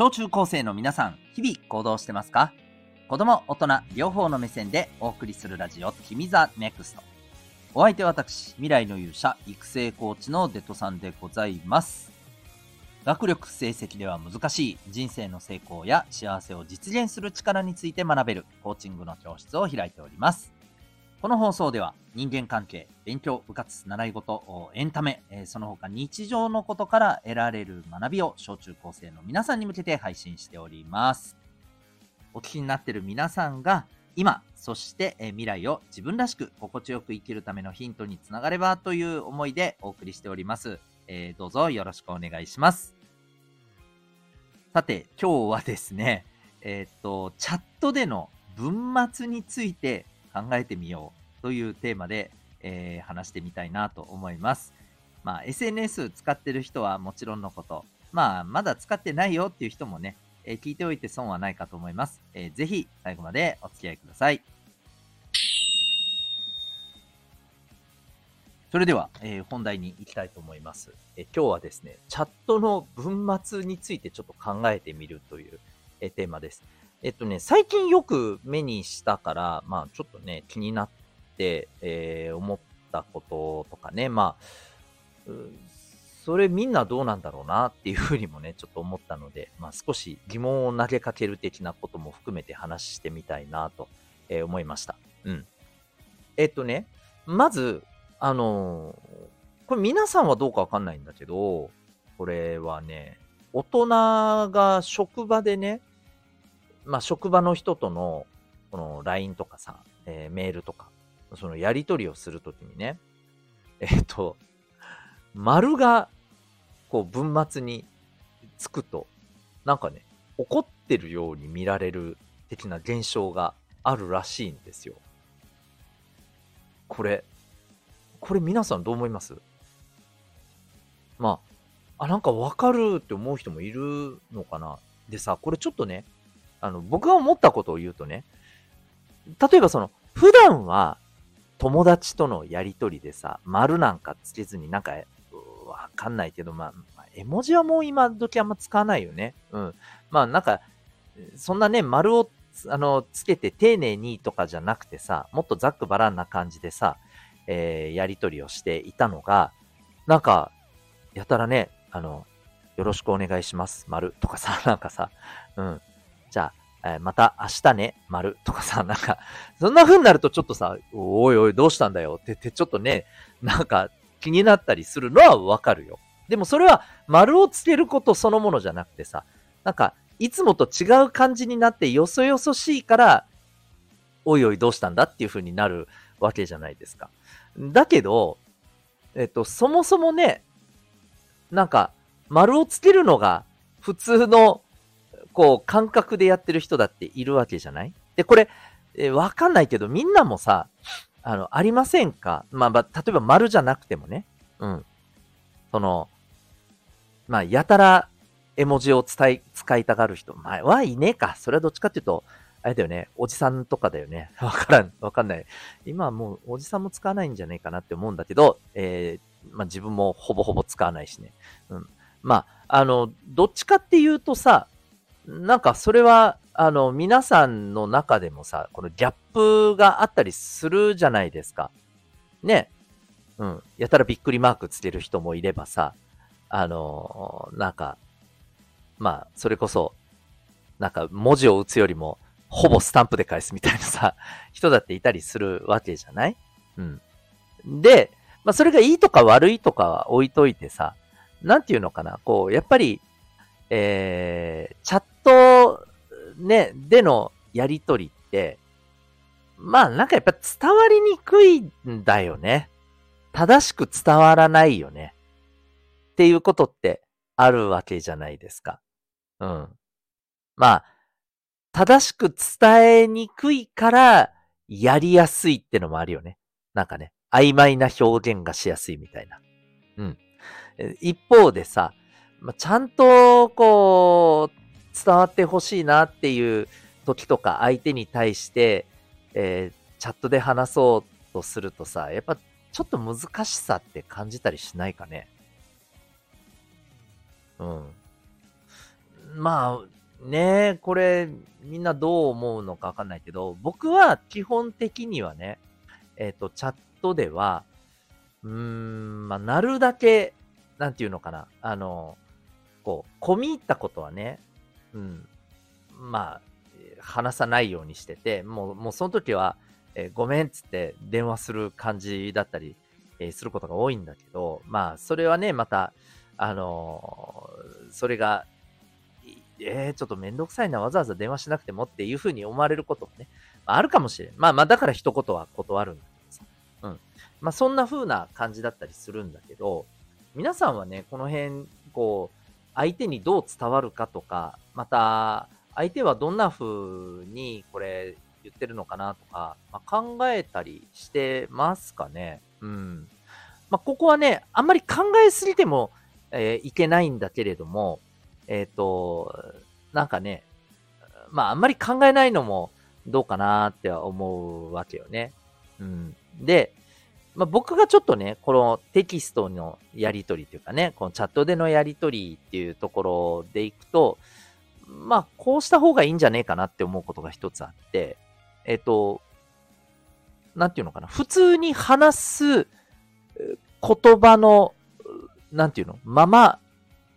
小中高生の皆さん、日々行動してますか？子供、大人、両方の目線でお送りするラジオ、君ザネクスト。お相手は私、未来の勇者、育成コーチのデトさんでございます。学力成績では難しい人生の成功や幸せを実現する力について学べるコーチングの教室を開いております。この放送では人間関係、勉強、部活、習い事、エンタメ、その他日常のことから得られる学びを小中高生の皆さんに向けて配信しております。お聞きになっている皆さんが今、そして未来を自分らしく心地よく生きるためのヒントにつながればという思いでお送りしております。えー、どうぞよろしくお願いします。さて、今日はですね、えっ、と、チャットでの文末について考えてみようというテーマで、えー、話してみたいなと思います。まあ、SNS 使ってる人はもちろんのこと、まあ、まだ使ってないよっていう人もね、えー、聞いておいて損はないかと思います。えー、ぜひ最後までお付き合いください。それでは、えー、本題に行きたいと思います、えー、今日はですね、チャットの文末についてちょっと考えてみるという、えー、テーマです。えっとね、最近よく目にしたから、まあちょっとね、気になって、えー、思ったこととかね、まあ、それみんなどうなんだろうなっていうふうにもね、ちょっと思ったので、まあ少し疑問を投げかける的なことも含めて話してみたいなと、えー、思いました。うん。えっとね、まず、あのー、これ皆さんはどうかわかんないんだけど、これはね、大人が職場でね、まあ、職場の人との、この LINE とかさ、えー、メールとか、そのやり取りをするときにね、えっ、と、丸が、こう、文末につくと、なんかね、怒ってるように見られる的な現象があるらしいんですよ。これ、これ皆さんどう思います？まあ、あ、なんかわかるって思う人もいるのかな？でさ、これちょっとね、あの、僕が思ったことを言うとね、例えばその、普段は友達とのやりとりでさ、丸なんかつけずになんか、わかんないけど、まあ、絵文字はもう今時あんま使わないよね。うん。まあなんか、そんなね、丸をあの、つけて丁寧にとかじゃなくてさ、もっとざっくばらんな感じでさ、えー、やりとりをしていたのが、なんか、やたらね、あの、よろしくお願いします、丸とかさ、なんかさ、うん。えー、また明日ね、丸とかさ、なんか、そんな風になるとちょっとさ、おいおい、どうしたんだよって言って、ちょっとね、なんか気になったりするのはわかるよ。でもそれは丸をつけることそのものじゃなくてさ、なんか、いつもと違う感じになってよそよそしいから、おいおいどうしたんだっていう風になるわけじゃないですか。だけど、えっと、そもそもね、なんか、丸をつけるのが普通のこう、感覚でやってる人だっているわけじゃない？で、これ、えー、わかんないけど、みんなもさ、あの、ありませんか？まあ、例えば丸じゃなくてもね。うん。その、まあ、やたら絵文字を伝え、使いたがる人、まあ、はいねえか。それはどっちかっていうと、あれだよね、おじさんとかだよね。わからん、わかんない。今はもうおじさんも使わないんじゃないかなって思うんだけど、えー、まあ自分もほぼほぼ使わないしね。うん。まあ、あの、どっちかっていうとさ、なんかそれは、あの、皆さんの中でもさ、このギャップがあったりするじゃないですか。ね。うん。やたらびっくりマークつける人もいればさ、あのなんか、まあ、それこそ、なんか文字を打つよりも、ほぼスタンプで返すみたいなさ、人だっていたりするわけじゃない？うん。で、まあそれがいいとか悪いとかは置いといてさ、なんていうのかな、こう、やっぱり、えー、チャッ、ね、でのやりとりって、まあなんかやっぱ伝わりにくいんだよね。正しく伝わらないよね。っていうことってあるわけじゃないですか。うん。まあ、正しく伝えにくいからやりやすいってのもあるよね。なんかね、曖昧な表現がしやすいみたいな。うん。一方でさ、ま、ちゃんと、こう、伝わってほしいなっていう時とか相手に対して、えー、チャットで話そうとするとさ、やっぱちょっと難しさって感じたりしないかね？うん。まあ、ねこれ、みんなどう思うのかわかんないけど、僕は基本的にはね、えっ、と、チャットでは、うーん、まあ、なるだけ、なんていうのかな、あの、こう、込み入ったことはね、うん、まあ、話さないようにしてて、もう、もうその時は、えーごめんっつって電話する感じだったり、えーすることが多いんだけど、まあ、それはね、また、あのーそれが、えー、ちょっとめんどくさいな、わざわざ電話しなくてもっていうふうに思われることもね、あるかもしれん。まあまあ、だから一言は断るんだけどさ。うん。まあ、そんな風な感じだったりするんだけど、皆さんはね、この辺、こう、相手にどう伝わるかとか、また、相手はどんな風にこれ言ってるのかなとか、まあ、考えたりしてますかね。うん。まあ、ここはね、あんまり考えすぎても、えーいけないんだけれども、えっ、と、なんかね、まあ、あんまり考えないのもどうかなっては思うわけよね。うん。で、まあ、僕がちょっとね、このテキストのやりとりというかね、このチャットでのやりとりっていうところでいくと、まあ、こうした方がいいんじゃねえかなって思うことが一つあって、えっ、と、なんていうのかな、普通に話す言葉の、なんていうの、まま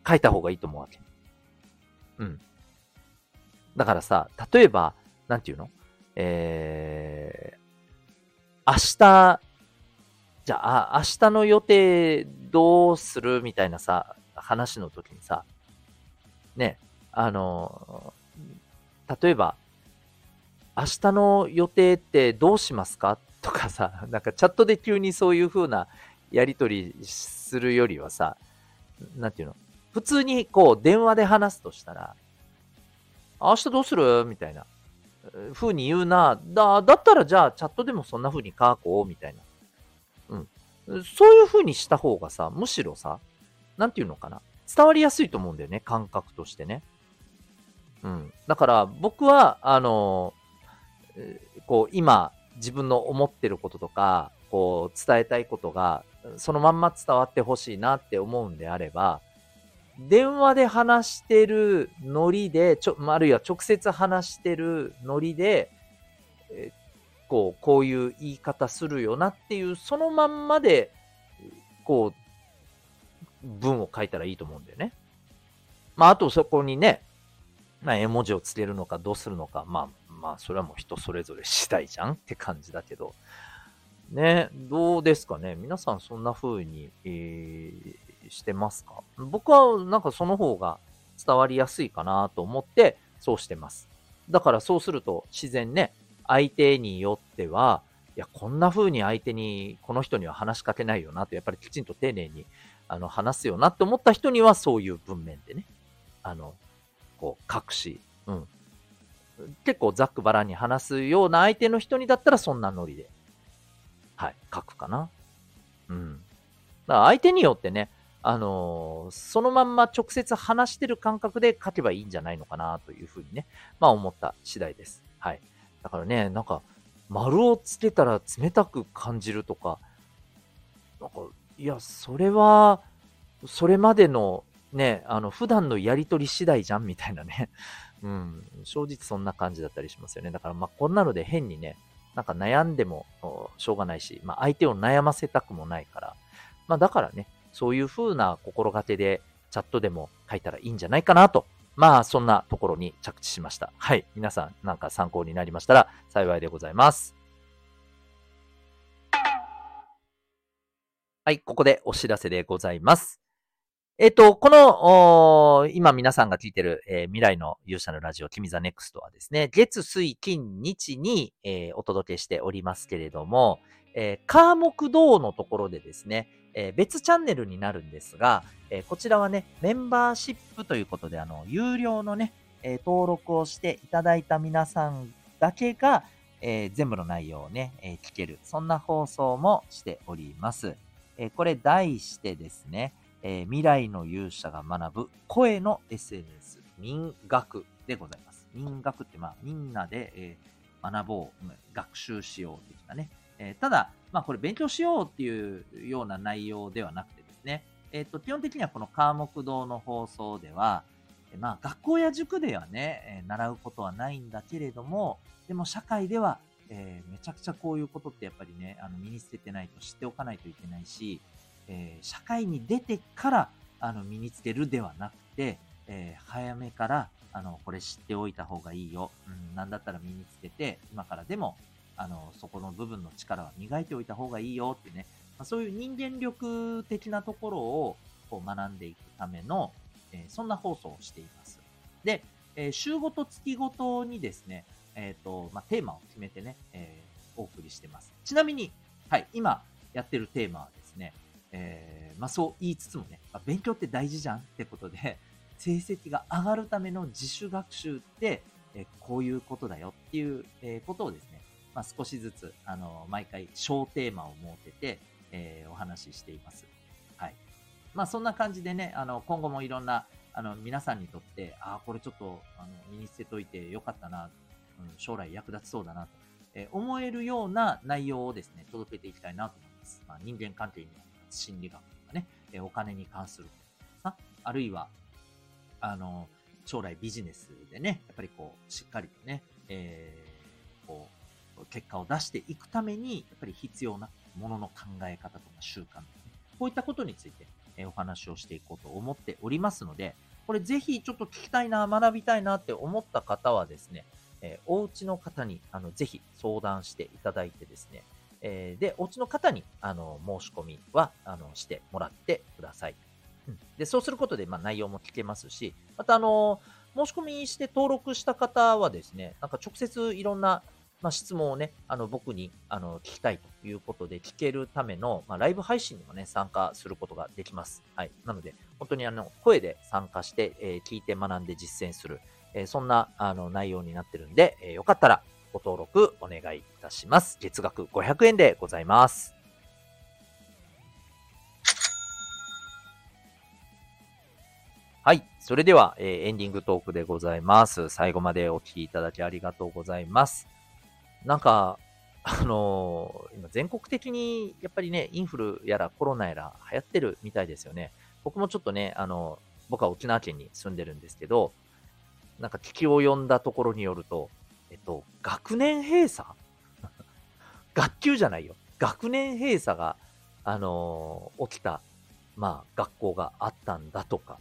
書いた方がいいと思うわけ。うん。だからさ、例えば、なんていうのえー、明日、じゃあ、明日の予定どうするみたいなさ、話の時にさ、ね、あの、例えば、明日の予定ってどうしますか？とかさ、なんかチャットで急にそういう風なやりとりするよりはさ、なんていうの？普通にこう電話で話すとしたら、明日どうする？みたいな風に言うな。だ、だったらじゃあチャットでもそんな風に書こう？みたいな。そういう風にした方がさ、むしろさ、なんていうのかな。伝わりやすいと思うんだよね、感覚としてね。うん。だから僕は、あの、こう、今、自分の思ってることとか、こう、伝えたいことが、そのまんま伝わってほしいなって思うんであれば、電話で話してるノリで、ちょ、あるいは直接話してるノリで、こう、こういう言い方するよなっていう、そのまんまで、こう、文を書いたらいいと思うんだよね。まあ、あとそこにね、まあ、絵文字をつけるのかどうするのか、まあ、まあ、それはもう人それぞれ次第じゃんって感じだけど、ね、どうですかね？皆さんそんな風に、えーしてますか？僕はなんかその方が伝わりやすいかなと思って、そうしてます。だからそうすると自然ね、相手によっては、いや、こんな風に相手に、この人には話しかけないよなと、やっぱりきちんと丁寧にあの話すよなって思った人にはそういう文面でね、あの、こう、書くし、うん。結構ざっくばらんに話すような相手の人にだったらそんなノリで、はい、書くかな。うん。だから相手によってね、あのーそのまんま直接話してる感覚で書けばいいんじゃないのかなというふうにね、まあ思った次第です。はい。だからね、なんか、丸をつけたら冷たく感じるとか、なんか、いや、それは、それまでのね、あの、普段のやりとり次第じゃんみたいなね。うん、正直そんな感じだったりしますよね。だからまこんなので変にね、なんか悩んでもしょうがないし、まあ相手を悩ませたくもないから、まあだからね、そういう風な心がけでチャットでも書いたらいいんじゃないかなと。まあそんなところに着地しました。はい。皆さんなんか参考になりましたら幸いでございます。はい、ここでお知らせでございます。えっと、この、今皆さんが聞いてる、えー未来の勇者のラジオ、君ザネクストはですね、月、水、金、日に、えーお届けしておりますけれども、えー、科目道のところでですね、えー別チャンネルになるんですが、えーこちらはね、メンバーシップということで、あの、有料のね、えー登録をしていただいた皆さんだけが、え全部の内容をね、え聞ける。そんな放送もしております。えこれ題してですね、え未来の勇者が学ぶ声の SNS 民学でございます。民学ってまあみんなで、え学ぼう、学習しよう的なね。えただ、まあこれ勉強しようっていうような内容ではなくてですね、えっ、と、基本的にはこの科目堂の放送では、まあ、学校や塾ではね、習うことはないんだけれども、でも社会では、えー、めちゃくちゃこういうことってやっぱりね、あの身につけてないと知っておかないといけないし、えー、社会に出てからあの身につけるではなくて、えー、早めからあのこれ知っておいた方がいいよ、うん、なんだったら身につけて今からでもあのそこの部分の力は磨いておいた方がいいよってね、まあ、そういう人間力的なところをこう学んでいくための、えそんな放送をしています。で、え週ごと月ごとにですね、えっ、ー、と、まあ、テーマを決めてね、えー、お送りしてます。ちなみに、はい、今やってるテーマはですね、えー、まあ、そう言いつつもね、まあ、勉強って大事じゃんってことで、成績が上がるための自主学習って、えこういうことだよっていう、えことをですね、まあ、少しずつ、あの、毎回小テーマを設けて、えお話ししています。はい。まあ、そんな感じでね、あの、今後もいろんな、あの、皆さんにとって、ああ、これちょっと、あの、身につけといてよかったな、うん、将来役立ちそうだなと、えー、思えるような内容をですね、届けていきたいなと思います。まあ、人間関係に心理学とかね、えー、お金に関するさ、あるいは、あの、将来ビジネスでね、やっぱりこう、しっかりとね、えー、こう、結果を出していくために、やっぱり必要なものの考え方とか習慣ね、こういったことについて、えお話をしていこうと思っておりますので、これぜひちょっと聞きたいな、学びたいなって思った方はですね、えー、お家の方に、あの、ぜひ相談していただいてですね、えー、で、お家の方に、あの、申し込みは、あの、してもらってください。うん。で、そうすることで、まあ、内容も聞けますし、また、あの、申し込みして登録した方はですね、なんか直接いろんな、まあ、質問をね、あの、僕に、あの、聞きたいということで聞けるための、まあ、ライブ配信にもね、参加することができます。はい。なので、本当にあの、声で参加して、えー、聞いて学んで実践する。えそんなあの内容になってるんで、えよかったらご登録お願いいたします。月額500円でございます。はい。それでは、えー、エンディングトークでございます。最後までお聴きいただきありがとうございます。なんか、あのー、今全国的にやっぱりね、インフルやらコロナやら流行ってるみたいですよね。僕もちょっとね、あの、僕は沖縄県に住んでるんですけど、なんか聞きを読んだところによると、えっと、学年閉鎖？学級じゃないよ。学年閉鎖が、あのー、起きた、まあ、学校があったんだとか、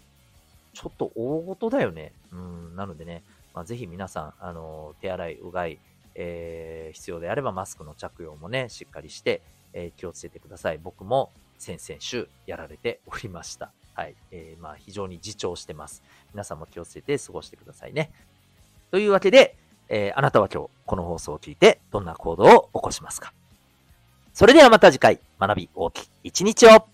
ちょっと大事だよね。うん、なのでね、まあ、ぜひ皆さん、あの、手洗い、うがい、えー、必要であればマスクの着用もね、しっかりして、えー、気をつけてください。僕も先々週やられておりました。はい。えー、まあ、非常に自重してます。皆さんも気をつけて過ごしてくださいね。というわけで、えー、あなたは今日この放送を聞いてどんな行動を起こしますか？それではまた次回、学び大きい一日を